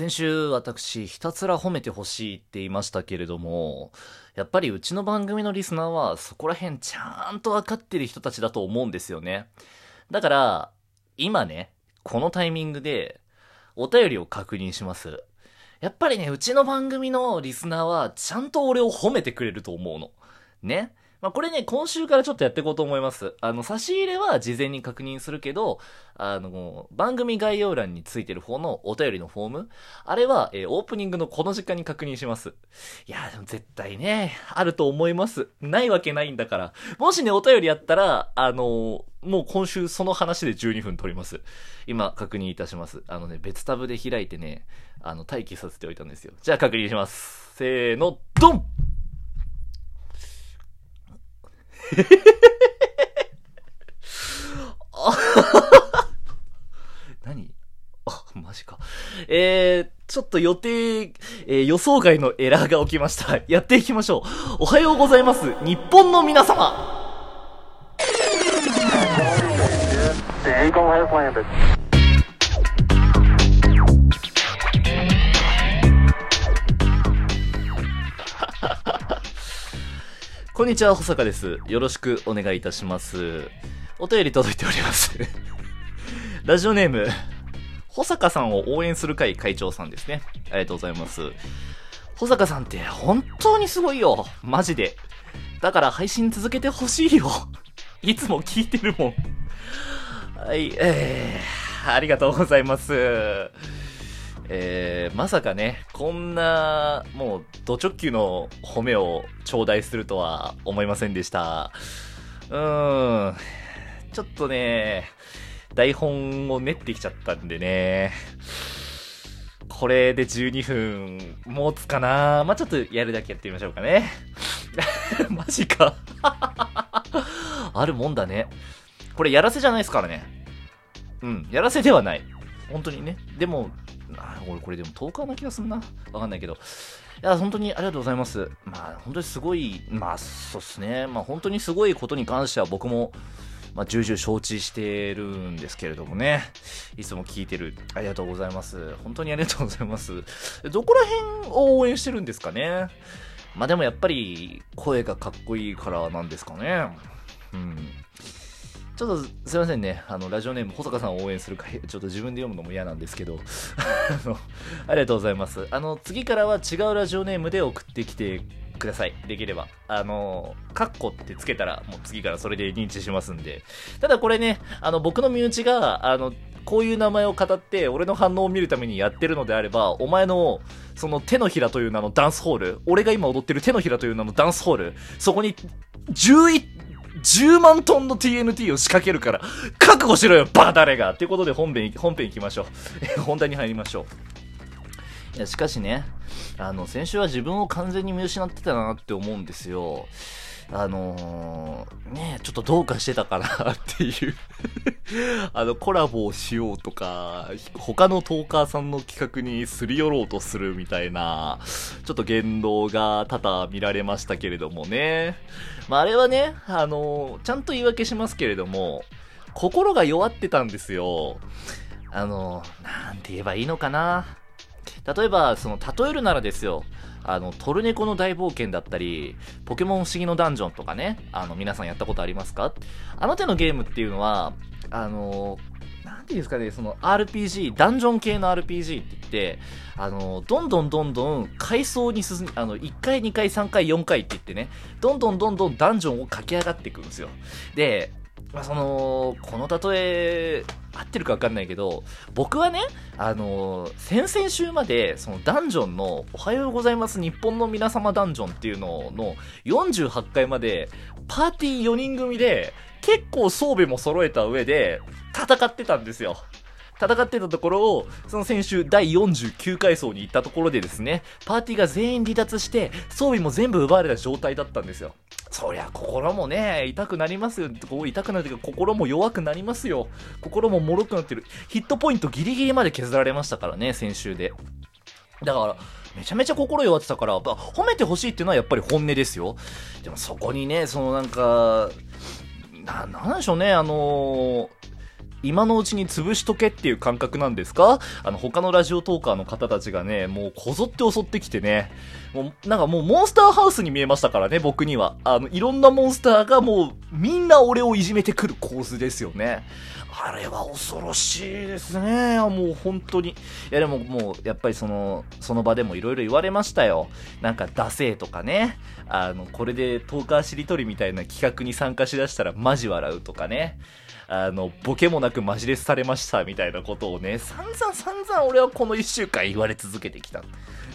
先週私ひたすら褒めてほしいって言いましたけれども、やっぱりうちの番組のリスナーはそこら辺ちゃんとわかってる人たちだと思うんですよね。だから、今ね、このタイミングでお便りを確認します。やっぱりね、うちの番組のリスナーはちゃんと俺を褒めてくれると思うの。ね。まあ、これね、今週からちょっとやっていこうと思います。あの、差し入れは事前に確認するけど、あの、番組概要欄についてる方のお便りのフォーム、あれは、えーオープニングのこの時間に確認します。いや、でも絶対ね、あると思います。ないわけないんだから。もしね、お便りあったら、あのーもう今週その話で12分取ります。今、確認いたします。あのね、別タブで開いてね、あの、待機させておいたんですよ。じゃあ確認します。せーの、ドンあ 何？あ、マジか。えー、ちょっと予定、えー予想外のエラーが起きました。やっていきましょう。おはようございます。日本の皆様 Angle has landed. こんにちは、保坂です。よろしくお願いいたします。お便り届いております。ラジオネーム、保坂さんを応援する会会長さんですね。ありがとうございます。保坂さんって本当にすごいよ。マジで。だから配信続けてほしいよ。いつも聞いてるもん。はい、えー、ありがとうございます。えー、まさかね、こんな、もう、ド直球の褒めを頂戴するとは思いませんでした。うーん、ちょっとね、台本を練ってきちゃったんでね、これで12分持つかなまあ、ちょっとやるだけやってみましょうかね。マジか。あるもんだね。これやらせじゃないですからね。うん、やらせではない。本当にね。でも、あ俺これでも10日な気がすんな。わかんないけど。いや、本当にありがとうございます。まあ、本当にすごい、まあ、そうっすね。まあ、本当にすごいことに関しては僕も、まあ、重々承知してるんですけれどもね。いつも聞いてる。ありがとうございます。本当にありがとうございます。どこら辺を応援してるんですかね。まあでもやっぱり声がかっこいいからなんですかね。うん。ちょっとすいませんね。あの、ラジオネーム、保坂さんを応援する会、ちょっと自分で読むのも嫌なんですけど、あの、ありがとうございます。あの、次からは違うラジオネームで送ってきてください。できれば。あの、カッコってつけたら、もう次からそれで認知しますんで。ただこれね、あの、僕の身内が、あの、こういう名前を語って、俺の反応を見るためにやってるのであれば、お前の、その手のひらという名のダンスホール、俺が今踊ってる手のひらという名のダンスホール、そこに、11、10万トンの TNT を仕掛けるから、覚悟しろよ、バカ誰がということで本編、本編行きましょう。本題に入りましょう。いや、しかしね、あの、先週は自分を完全に見失ってたなって思うんですよ。あのー、ねちょっとどうかしてたかなっていう あの、コラボをしようとか、他のトーカーさんの企画にすり寄ろうとするみたいな、ちょっと言動が多々見られましたけれどもね。まあ、あれはね、あのちゃんと言い訳しますけれども、心が弱ってたんですよ。あのなんて言えばいいのかな。例えば、その、例えるならですよ。あの、トルネコの大冒険だったり、ポケモン不思議のダンジョンとかね、あの、皆さんやったことありますか？あの手のゲームっていうのは、あの、なんていうんですかね、その RPG、ダンジョン系の RPG って言って、あの、どんどんどんどん階層に進んあの、1回、2回、3回、4回って言ってね、どんどんどんどんダンジョンを駆け上がっていくんですよ。で、まあ、その、この例え、合ってるか分かんないけど、僕はね、あのー先々週まで、そのダンジョンの、おはようございます日本の皆様ダンジョンっていうのの48回まで、パーティー4人組で、結構装備も揃えた上で、戦ってたんですよ。戦ってたところを、その先週第49回層に行ったところでですね、パーティーが全員離脱して、装備も全部奪われた状態だったんですよ。そりゃ心もね、痛くなりますよ。痛くなるというか、心も弱くなりますよ。心も脆くなってる。ヒットポイントギリギリまで削られましたからね、先週で。だから、めちゃめちゃ心弱ってたから、褒めてほしいっていうのはやっぱり本音ですよ。でもそこにね、そのなんか、な、なんでしょうね、あの今のうちに潰しとけっていう感覚なんですか？あの、他のラジオトーカーの方たちがね、もうこぞって襲ってきてね、もう、なんかもうモンスターハウスに見えましたからね、僕には。あの、いろんなモンスターがもう、みんな俺をいじめてくる構図ですよね。あれは恐ろしいですね。もう本当に。いやでももう、やっぱりその、その場でもいろいろ言われましたよ。なんか、ダセーとかね。あの、これでトーカーしりとりみたいな企画に参加しだしたらマジ笑うとかね。あの、ボケもなくマジレスされましたみたいなことをね、散々散々俺はこの一週間言われ続けてきた。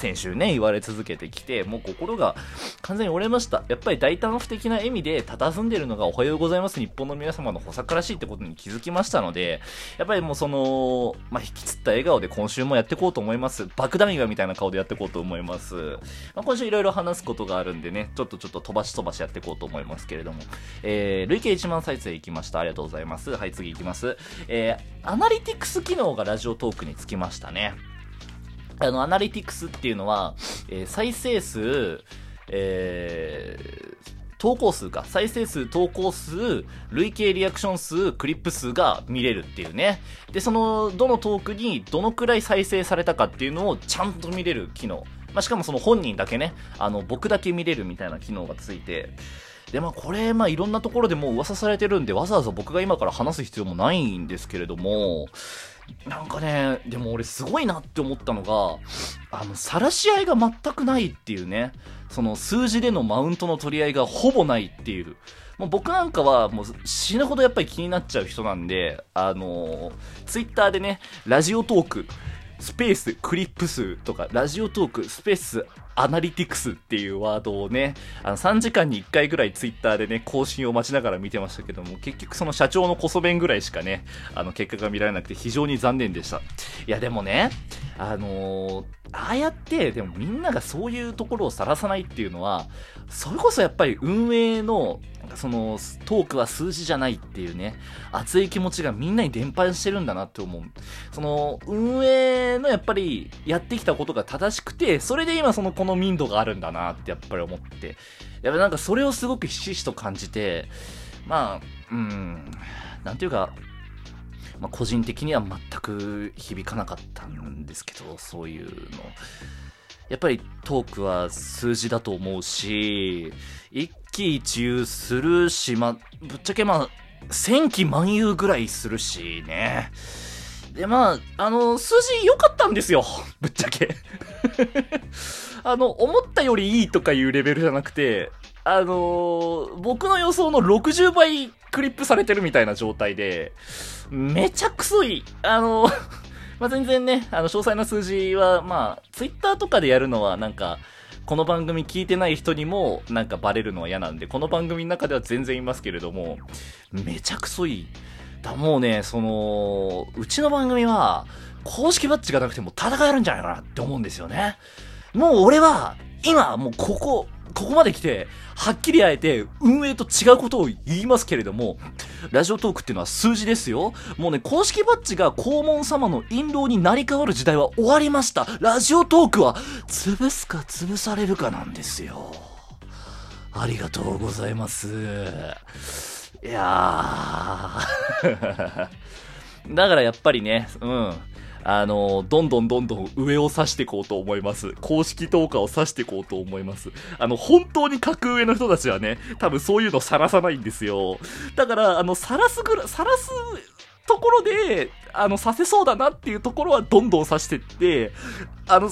先週ね、言われ続けてきて、もう心が完全に折れました。やっぱり大胆不敵な笑みで佇んでるのがおはようございます日本の皆様の補佐らしいってことに気づきましたので、やっぱりもうその、まあ、引きつった笑顔で今週もやっていこうと思います。爆弾岩みたいな顔でやっていこうと思います。まあ、今週いろいろ話すことがあるんでね、ちょっとちょっと飛ばし飛ばしやっていこうと思いますけれども、えー、累計1万再生いきました。ありがとうございます。はい、次いきます。えー、アナリティクス機能がラジオトークにつきましたね。あの、アナリティクスっていうのは、えー再生数、えー投稿数か。再生数、投稿数、累計リアクション数、クリップ数が見れるっていうね。で、その、どのトークにどのくらい再生されたかっていうのをちゃんと見れる機能。まあ、しかもその本人だけね、あの、僕だけ見れるみたいな機能がついて、で、まあこれ、まあいろんなところでもう噂されてるんで、わざわざ僕が今から話す必要もないんですけれども、なんかね、でも俺すごいなって思ったのが、あの、晒し合いが全くないっていうね、その数字でのマウントの取り合いがほぼないっていう。もう僕なんかはもう死ぬほどやっぱり気になっちゃう人なんで、あのツイッターでね、ラジオトーク、スペース、クリップ数とか、ラジオトーク、スペース、アナリティクスっていうワードをね、あの3時間に1回ぐらいツイッターでね、更新を待ちながら見てましたけども、結局その社長のこそ弁ぐらいしかね、あの結果が見られなくて非常に残念でした。いやでもね、あのーああやって、でもみんながそういうところを晒さないっていうのは、それこそやっぱり運営の、なんかその、トークは数字じゃないっていうね、熱い気持ちがみんなに伝播してるんだなって思う。その、運営のやっぱりやってきたことが正しくて、それで今そのこのの民度があるんだなってやっぱり思って、やっぱなんかそれをすごくひしひしと感じて、まあ、うん、なんていうか、まあ、個人的には全く響かなかったんですけど、そういうの。やっぱりトークは数字だと思うし、一喜一憂するし、まあ、ぶっちゃけまあ、千喜万憂ぐらいするしね。で、まあ、あの、数字良かったんですよ。ぶっちゃけ。あの、思ったよりいいとかいうレベルじゃなくて、あのー僕の予想の60倍クリップされてるみたいな状態で、めちゃくそいい。あのー まあ、全然ね、あの、詳細な数字は、まあ、ツイッターとかでやるのは、なんか、この番組聞いてない人にも、なんかバレるのは嫌なんで、この番組の中では全然いますけれども、めちゃくそいい。だもうね、その、うちの番組は、公式バッジがなくても戦えるんじゃないかなって思うんですよね。もう俺は、今、もうここ、ここまで来て、はっきりあえて、運営と違うことを言いますけれども、ラジオトークっていうのは数字ですよ。もうね、公式バッジが黄門様の印籠になり変わる時代は終わりました。ラジオトークは、潰すか潰されるかなんですよ。ありがとうございます。いやー。だからやっぱりね、うん。あの、どんどんどんどん上を指していこうと思います。公式投下を指していこうと思います。あの、本当に格上の人たちはね、多分そういうのさらさないんですよ。だから、あの、さらすぐら、さらすところで、あの、させそうだなっていうところはどんどん指してって、あの、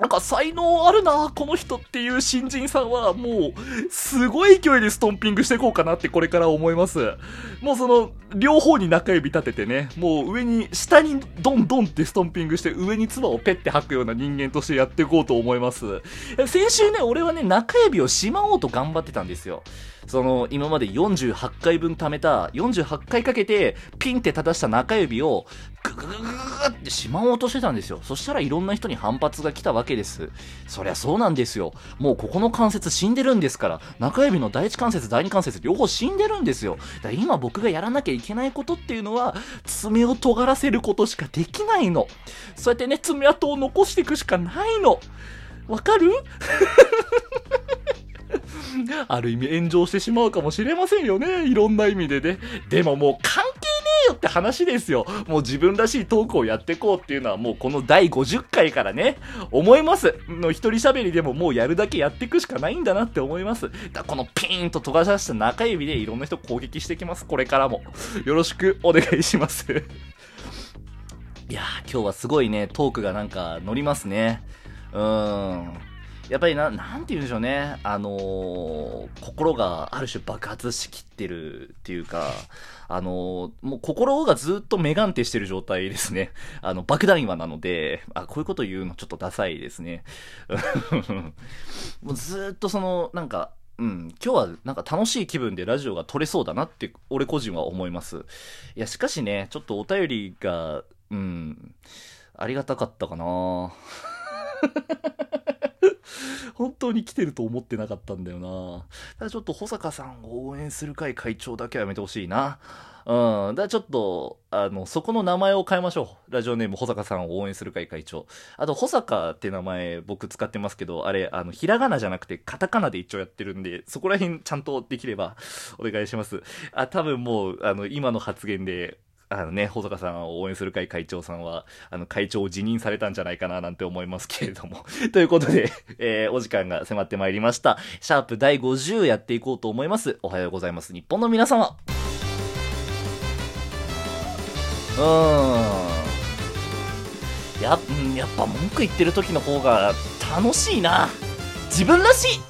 なんか才能あるな、この人っていう新人さんは、もう、すごい勢いでストンピングしていこうかなってこれから思います。もうその、両方に中指立ててね、もう上に、下にドンドンってストンピングして、上に唾をペッて吐くような人間としてやっていこうと思います。先週ね、俺はね、中指をしまおうと頑張ってたんですよ。その、今まで48回分貯めた、48回かけて、ピンって立たした中指を、グググググってしまおうとしてたんですよ。そしたらいろんな人に反発が来たわけです。そりゃそうなんですよ。もうここの関節死んでるんですから、中指の第一関節、第二関節両方死んでるんですよ。だから今僕がやらなきゃいけないことっていうのは、爪を尖らせることしかできないの。そうやってね、爪痕を残していくしかないの。わかる？ある意味炎上してしまうかもしれませんよね。いろんな意味でね。でももうよって話ですよ。もう自分らしいトークをやっていこうっていうのはもうこの第50回からね、思います。の一人喋りでももうやるだけやっていくしかないんだなって思います。だこのピーンと尖らした中指でいろんな人攻撃してきます。これからも。よろしくお願いします。いやー、今日はすごいね、トークがなんか乗りますね。うーん。やっぱりな、なんて言うんでしょうね。あのー、心がある種爆発しきってるっていうか、あのー、もう心がずっとメガンテしてる状態ですね。あの、爆弾岩なので、あ、こういうこと言うのちょっとダサいですね。もうずっとその、なんか、うん、今日はなんか楽しい気分でラジオが撮れそうだなって俺個人は思います。いや、しかしね、ちょっとお便りが、うん、ありがたかったかな 本当に来てると思ってなかったんだよな。ただちょっと保坂さんを応援する会会長だけはやめてほしいな。うん。だからちょっと、あの、そこの名前を変えましょう。ラジオネーム、保坂さんを応援する会会長。あと、保坂って名前僕使ってますけど、あれ、あの、ひらがなじゃなくて、カタカナで一応やってるんで、そこら辺ちゃんとできればお願いします。あ、多分もう、あの、今の発言で、あのね、保坂さんを応援する会会長さんは、あの、会長を辞任されたんじゃないかななんて思いますけれども。ということで、えー、お時間が迫ってまいりました。シャープ第50やっていこうと思います。おはようございます。日本の皆様。うーん。や、やっぱ文句言ってる時の方が楽しいな。自分らしい